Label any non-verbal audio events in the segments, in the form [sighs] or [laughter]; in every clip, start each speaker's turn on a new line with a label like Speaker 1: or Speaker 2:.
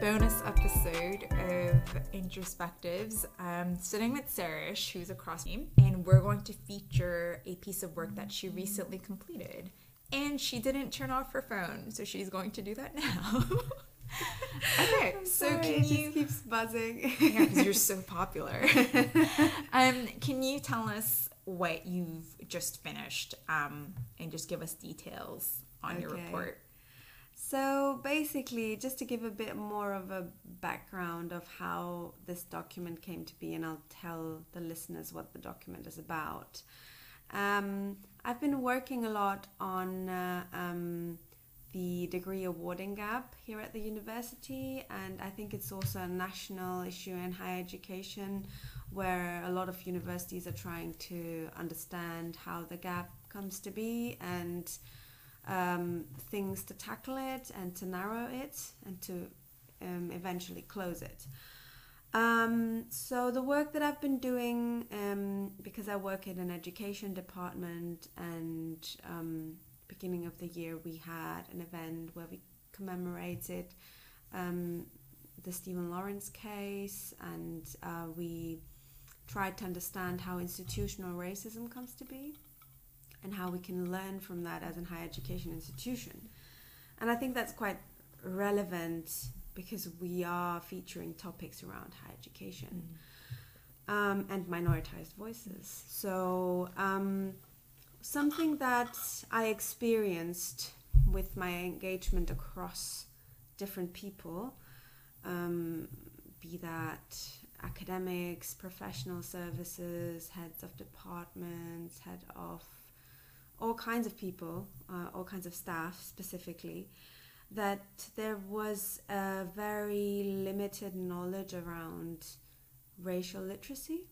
Speaker 1: Retrospectives. I'm sitting with Sarish, who's across me, and we're going to feature a piece of work that she recently completed. And she didn't turn off her phone, so she's going to do that now. [laughs] okay, so
Speaker 2: Sorry,
Speaker 1: can
Speaker 2: it just
Speaker 1: you?
Speaker 2: keeps buzzing.
Speaker 1: Yeah, because you're so [laughs] popular. [laughs] um, can you tell us what you've just finished, um, and just give us details on your report?
Speaker 2: Basically, just to give a bit more of a background of how this document came to be, and I'll tell the listeners what the document is about. Um, I've been working a lot on uh, um, the degree awarding gap here at the university, and I think it's also a national issue in higher education where a lot of universities are trying to understand how the gap comes to be and um, things to tackle it and to narrow it and to um, eventually close it. Um, so the work that I've been doing, um, because I work in an education department, and um, beginning of the year we had an event where we commemorated um, the Stephen Lawrence case, and uh, we tried to understand how institutional racism comes to be and how we can learn from that as a higher education institution. And I think that's quite relevant because we are featuring topics around higher education um, and minoritized voices. So, um, something that I experienced with my engagement across different people, um, be that academics, professional services, heads of departments, head of all kinds of people, uh, all kinds of staff specifically, that there was a very limited knowledge around racial literacy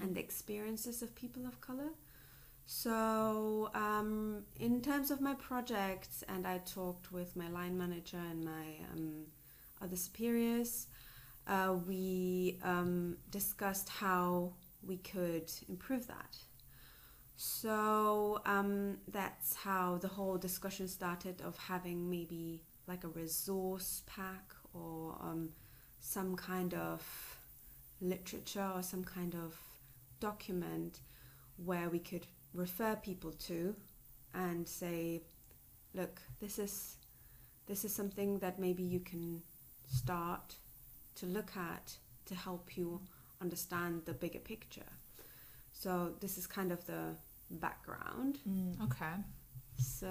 Speaker 2: and the experiences of people of color. So, um, in terms of my project, and I talked with my line manager and my um, other superiors, uh, we um, discussed how we could improve that. So um, that's how the whole discussion started of having maybe like a resource pack or um, some kind of literature or some kind of document where we could refer people to and say, look, this is this is something that maybe you can start to look at to help you understand the bigger picture. So this is kind of the background.
Speaker 1: Mm, okay.
Speaker 2: So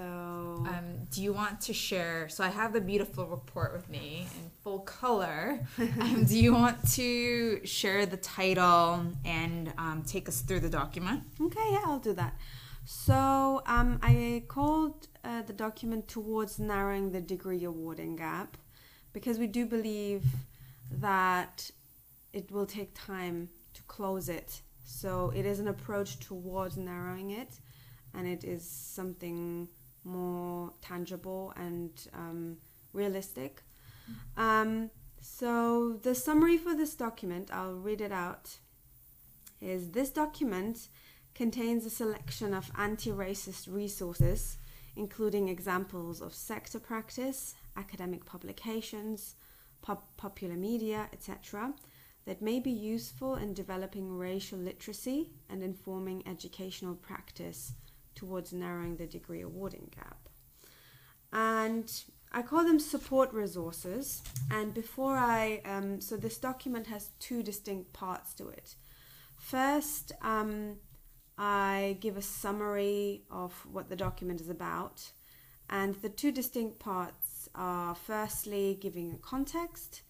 Speaker 1: Um, do you want to share? So I have the beautiful report with me in full color. [laughs] um, do you want to share the title and um, take us through the document?
Speaker 2: okay, yeah, I'll do that. So um, I called uh, the document towards narrowing the degree awarding gap because we do believe that it will take time to close it. So it is an approach towards narrowing it, and it is something more tangible and um, realistic. Um, so the summary for this document, I'll read it out, is this document contains a selection of anti-racist resources, including examples of sector practice, academic publications, pop- popular media, etc., that may be useful in developing racial literacy and informing educational practice towards narrowing the degree awarding gap. And I call them support resources. And before I, um, so this document has two distinct parts to it. First, um, I give a summary of what the document is about. And the two distinct parts are firstly giving a context,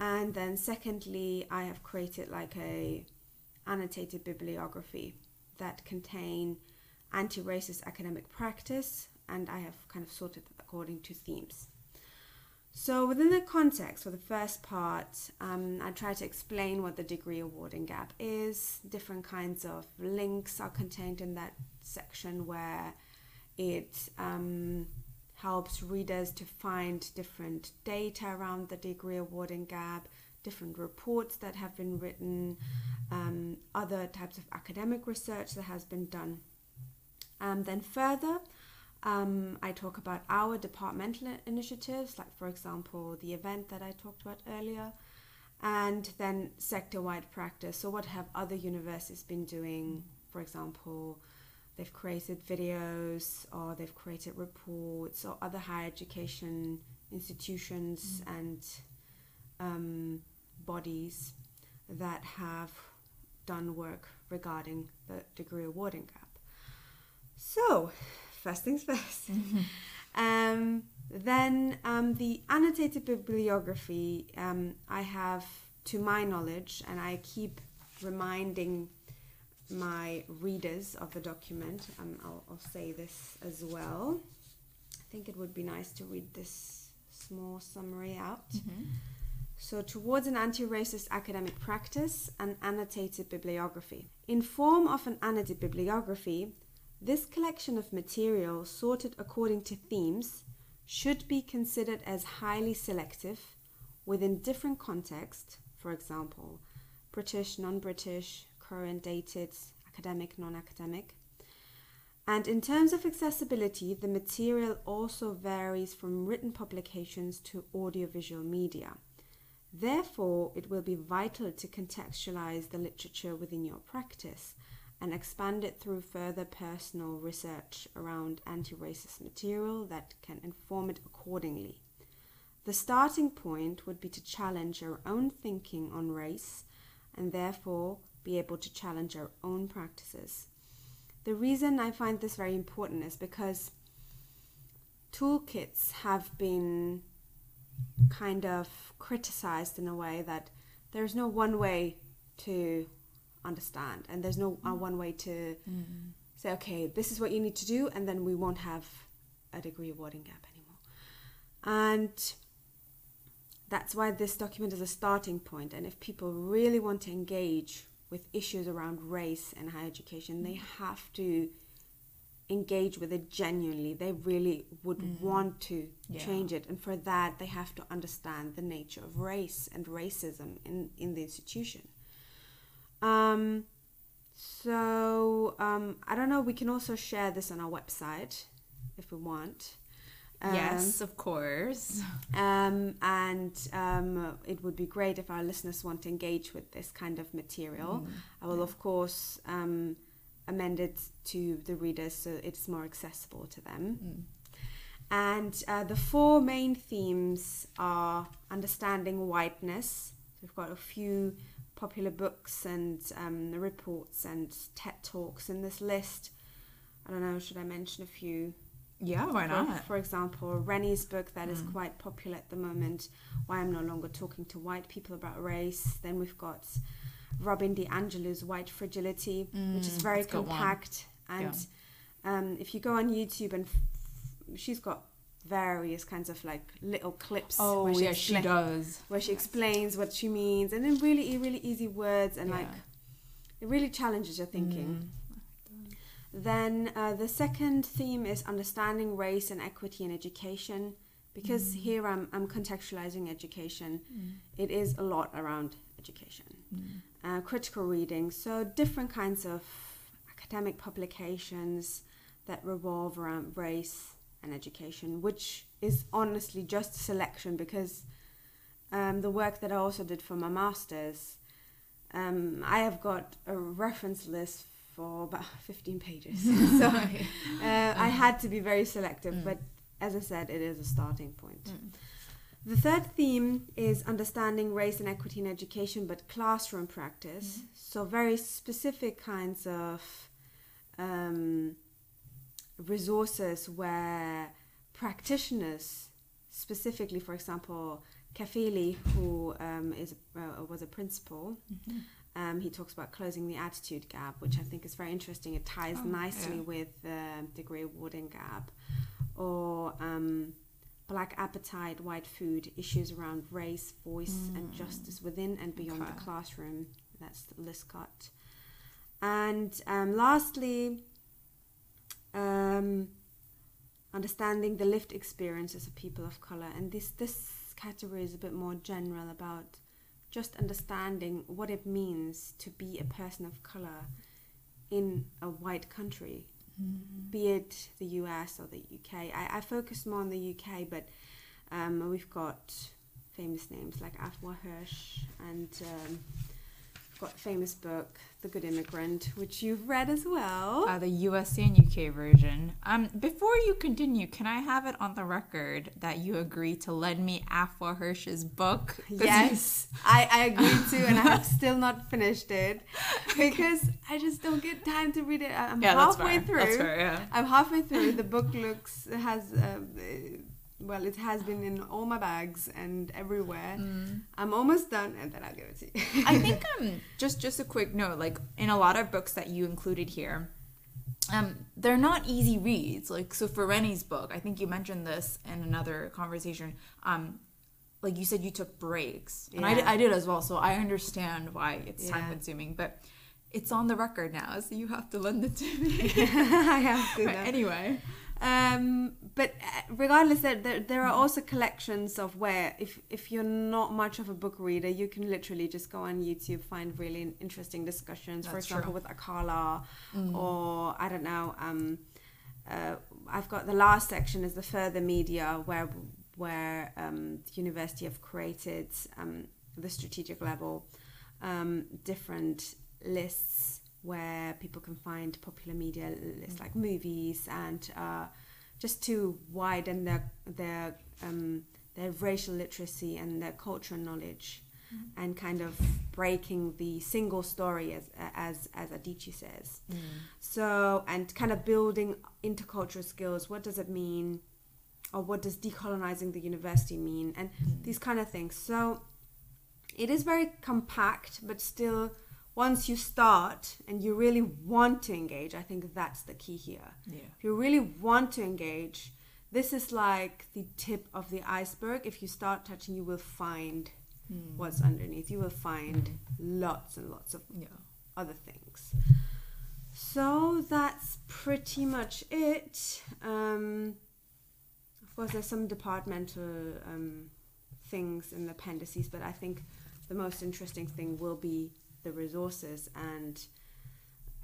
Speaker 2: and then secondly, I have created like a annotated bibliography that contain anti-racist academic practice, and I have kind of sorted according to themes. So within the context for the first part, um, I try to explain what the degree awarding gap is. Different kinds of links are contained in that section where it um, helps readers to find different data around the degree awarding gap, different reports that have been written, um, other types of academic research that has been done. Um, then further, um, I talk about our departmental initiatives, like for example the event that I talked about earlier, and then sector-wide practice. So what have other universities been doing? For example, they've created videos or they've created reports or other higher education institutions mm. and um, bodies that have done work regarding the degree awarding gap. So, first things 1st mm-hmm. um, then um, the annotated bibliography, um, I have, to my knowledge, and I keep reminding my readers of the document, um, I'll, I'll say this as well. I think it would be nice to read this small summary out. Mm-hmm. So, towards an anti racist academic practice, an annotated bibliography. In form of an annotated bibliography, this collection of material sorted according to themes should be considered as highly selective within different contexts, for example, British, non British, current, dated, academic, non academic. And in terms of accessibility, the material also varies from written publications to audiovisual media. Therefore, it will be vital to contextualize the literature within your practice and expand it through further personal research around anti racist material that can inform it accordingly. The starting point would be to challenge our own thinking on race and therefore be able to challenge our own practices. The reason I find this very important is because toolkits have been kind of criticized in a way that there's no one way to understand and there's no uh, mm. one way to mm. say okay this is what you need to do and then we won't have a degree awarding gap anymore and that's why this document is a starting point and if people really want to engage with issues around race and higher education they mm. have to engage with it genuinely they really would mm. want to yeah. change it and for that they have to understand the nature of race and racism in, in the institution um, so um, I don't know. We can also share this on our website if we want.
Speaker 1: Um, yes, of course.
Speaker 2: Um, and um, it would be great if our listeners want to engage with this kind of material. Mm, I will, yeah. of course, um, amend it to the readers so it's more accessible to them. Mm. And uh, the four main themes are understanding whiteness. So we've got a few popular books and um, reports and TED Talks in this list. I don't know, should I mention a few?
Speaker 1: Yeah, why
Speaker 2: for,
Speaker 1: not?
Speaker 2: For example, Reni's book that mm. is quite popular at the moment, Why I'm No Longer Talking to White People About Race. Then we've got Robin DiAngelo's White Fragility, mm, which is mm, very compact. And yeah. um, if you go on YouTube and f- she's got various kinds of like little clips.
Speaker 1: Oh, where she yeah, she does.
Speaker 2: Where she yes. explains what she means, and in really, really easy words, and yeah. like it really challenges your thinking. Mm. Then uh, the second theme is understanding race and equity in education, because mm. here I'm, I'm contextualizing education. Mm. It is a lot around education, mm. uh, critical reading, so different kinds of academic publications that revolve around race and education, which is honestly just selection because um, the work that I also did for my master's, um, I have got a reference list for about [laughs] 15 pages. [laughs] so uh, I had to be very selective, mm. but as I said, it is a starting point. Mm. The third theme is understanding race and equity in education, but classroom practice. Mm. So, very specific kinds of um, resources where practitioners, specifically, for example, Kafele, who um, is uh, was a principal, mm-hmm. Um, he talks about closing the attitude gap, which I think is very interesting. It ties oh, nicely yeah. with the degree awarding gap, or um, black appetite, white food, issues around race, voice, mm. and justice within and beyond okay. the classroom. That's Lyiscott. And um, lastly, um, understanding the lived experiences of people of color. And this this category is a bit more general about just understanding what it means to be a person of color in a white country, mm-hmm. be it the US or the UK. I, I focus more on the UK, but um, we've got famous names like Afua Hirsch and um, famous book, The Good Immigrant, which you've read as well.
Speaker 1: Uh, the US and UK version. Um, before you continue, can I have it on the record that you agree to lend me Afua Hirsch's book?
Speaker 2: Yes, I, I agree too, and I have [laughs] still not finished it because I just don't get time to read it. I'm
Speaker 1: yeah,
Speaker 2: halfway through.
Speaker 1: That's fair. Yeah.
Speaker 2: I'm halfway through. The book looks has uh, well, it has been in all my bags and everywhere. I'm almost done, and then I'll give it to you. [laughs]
Speaker 1: I think um just just a quick note, like in a lot of books that you included here, um, they're not easy reads. Like so for Reni's book, I think you mentioned this in another conversation. Um, like you said, you took breaks, and I, did,
Speaker 2: Yeah.
Speaker 1: I did as well. So I understand why it's time consuming, but it's on the record now, so you have to lend it to me. [laughs]
Speaker 2: I have to. [laughs]
Speaker 1: Right, anyway,
Speaker 2: Um, but uh, regardless, there, there, there are also collections of where if, if you're not much of a book reader, you can literally just go on YouTube, find really interesting discussions. For example,
Speaker 1: true.
Speaker 2: with Akala, or I don't know. Um, uh, I've got the last section is the further media where where um, the university have created um, the strategic level um, different lists where people can find popular media lists like movies and uh, just to widen their their um, their racial literacy and their cultural knowledge and kind of breaking the single story as as as Adichie says. So and kind of building intercultural skills what does it mean? Or what does decolonizing the university mean? And these kind of things. So it is very compact but still once you start and you really want to engage i think that's the key here
Speaker 1: yeah.
Speaker 2: if you really want to engage this is like the tip of the iceberg if you start touching you will find what's underneath you will find lots and lots of
Speaker 1: Yeah.
Speaker 2: other things. So that's pretty much it. Um, of course, there's some departmental um, things in the appendices, but I think the most interesting thing will be the resources. And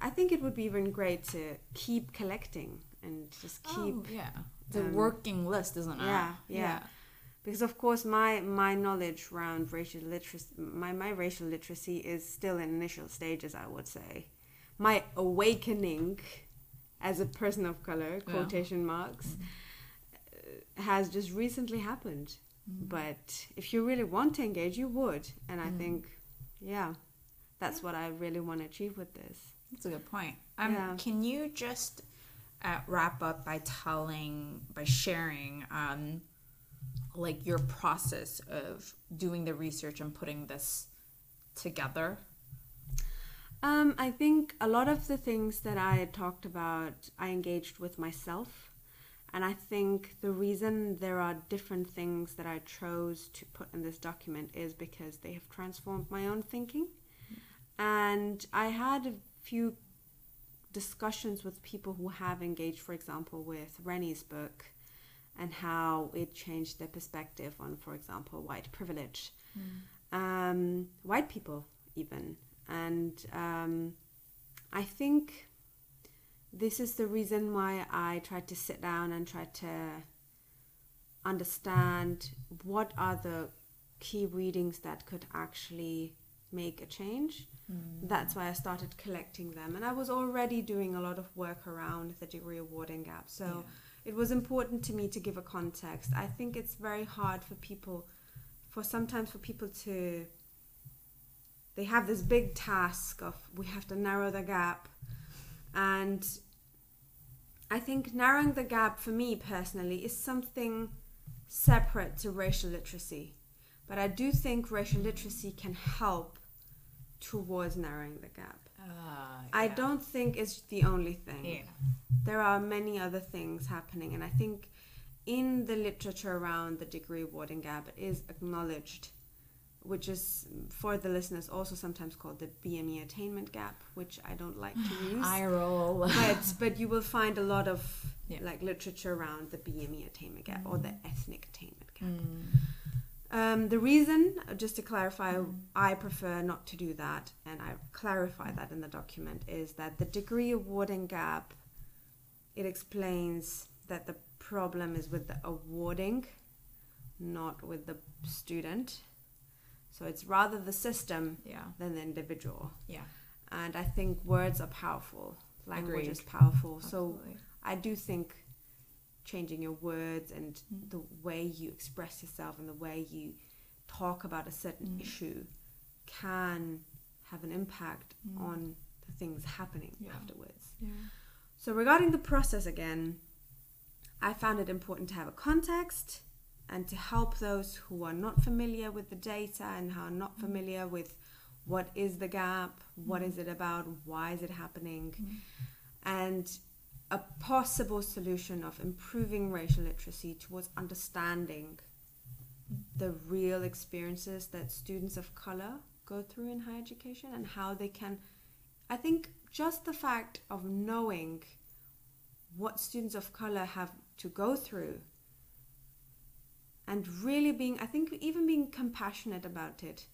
Speaker 2: I think it would be even great to keep collecting and just keep
Speaker 1: oh, yeah. The
Speaker 2: um,
Speaker 1: working list, isn't it?
Speaker 2: yeah, yeah. because of course my my knowledge around racial literacy my, my racial literacy is still in initial stages i would say my awakening as a person of color
Speaker 1: Yeah.
Speaker 2: quotation marks uh, has just recently happened but if you really want to engage you would and i
Speaker 1: Mm.
Speaker 2: think yeah that's what i really want to achieve with this
Speaker 1: That's a good point. Um,
Speaker 2: Yeah.
Speaker 1: Can you just uh, wrap up by telling, by sharing, um, like your process of doing the research and putting this together?
Speaker 2: Um, I think a lot of the things that I talked about, I engaged with myself. And I think the reason there are different things that I chose to put in this document is because they have transformed my own thinking. And I had a few discussions with people who have engaged, for example, with Reni's book and how it changed their perspective on, for example, white privilege, um, white people even. And um, I think this is the reason why I tried to sit down and try to understand what are the key readings that could actually make a change. Mm. That's why I started collecting them. And I was already doing a lot of work around the degree awarding gap. So it was important to me to give a context. I think it's very hard for people, for sometimes for people to, they have this big task of we have to narrow the gap. And I think narrowing the gap for me personally is something separate to racial literacy. But I do think racial literacy can help towards narrowing the gap.
Speaker 1: Uh,
Speaker 2: I don't think it's the only thing.
Speaker 1: Yeah.
Speaker 2: There are many other things happening, and I think in the literature around the degree awarding gap, it is acknowledged, which is for the listeners also sometimes called the BME attainment gap, which I don't like to [sighs] use.
Speaker 1: eye roll. [laughs]
Speaker 2: but but you will find a lot of
Speaker 1: Yeah.
Speaker 2: like literature around the BME attainment gap or the ethnic attainment gap.
Speaker 1: Mm.
Speaker 2: Um, the reason, uh, just to clarify, I prefer not to do that, and I clarify that in the document, is that the degree awarding gap, it explains that the problem is with the awarding not with the student. So it's rather the system
Speaker 1: Yeah.
Speaker 2: than the individual.
Speaker 1: Yeah.
Speaker 2: And I think words are powerful. Language
Speaker 1: Agreed.
Speaker 2: is powerful. So I do think changing your words and
Speaker 1: Mm.
Speaker 2: the way you express yourself and the way you talk about a certain
Speaker 1: Mm.
Speaker 2: issue can have an impact
Speaker 1: Mm.
Speaker 2: on the things happening
Speaker 1: Yeah.
Speaker 2: afterwards.
Speaker 1: Yeah.
Speaker 2: So, regarding the process again, I found it important to have a context and to help those who are not familiar with the data and are not
Speaker 1: Mm.
Speaker 2: familiar with what is the gap, what is it about, why is it happening,
Speaker 1: Mm.
Speaker 2: and a possible solution of improving racial literacy towards understanding the real experiences that students of color go through in higher education and how they can I think just the fact of knowing what students of color have to go through and really being I think even being compassionate about it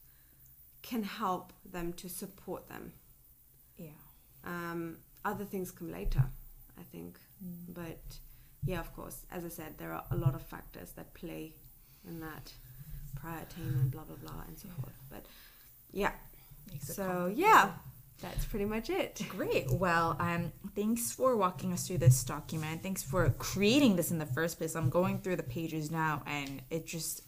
Speaker 2: can help them to support them.
Speaker 1: Yeah.
Speaker 2: Um, other things come later, I think.
Speaker 1: Mm.
Speaker 2: But yeah, of course, as I said, there are a lot of factors that play in that prior team and blah blah blah, and so
Speaker 1: Yeah.
Speaker 2: forth. But yeah, so yeah, that's pretty much it.
Speaker 1: Great. Well, um, thanks for walking us through this document. Thanks for creating this in the first place. I'm going through the pages now, and it just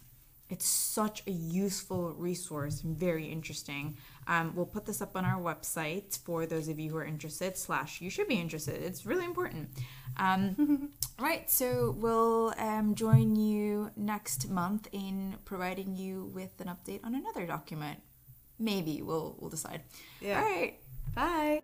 Speaker 1: it's such a useful resource very interesting. Um, we'll put this up on our website for those of you who are interested. Slash, you should be interested. It's really important. Um, [laughs] right. So we'll um, join you next month in providing you with an update on another document. Maybe we'll we'll decide.
Speaker 2: Yeah.
Speaker 1: All right.
Speaker 2: Bye.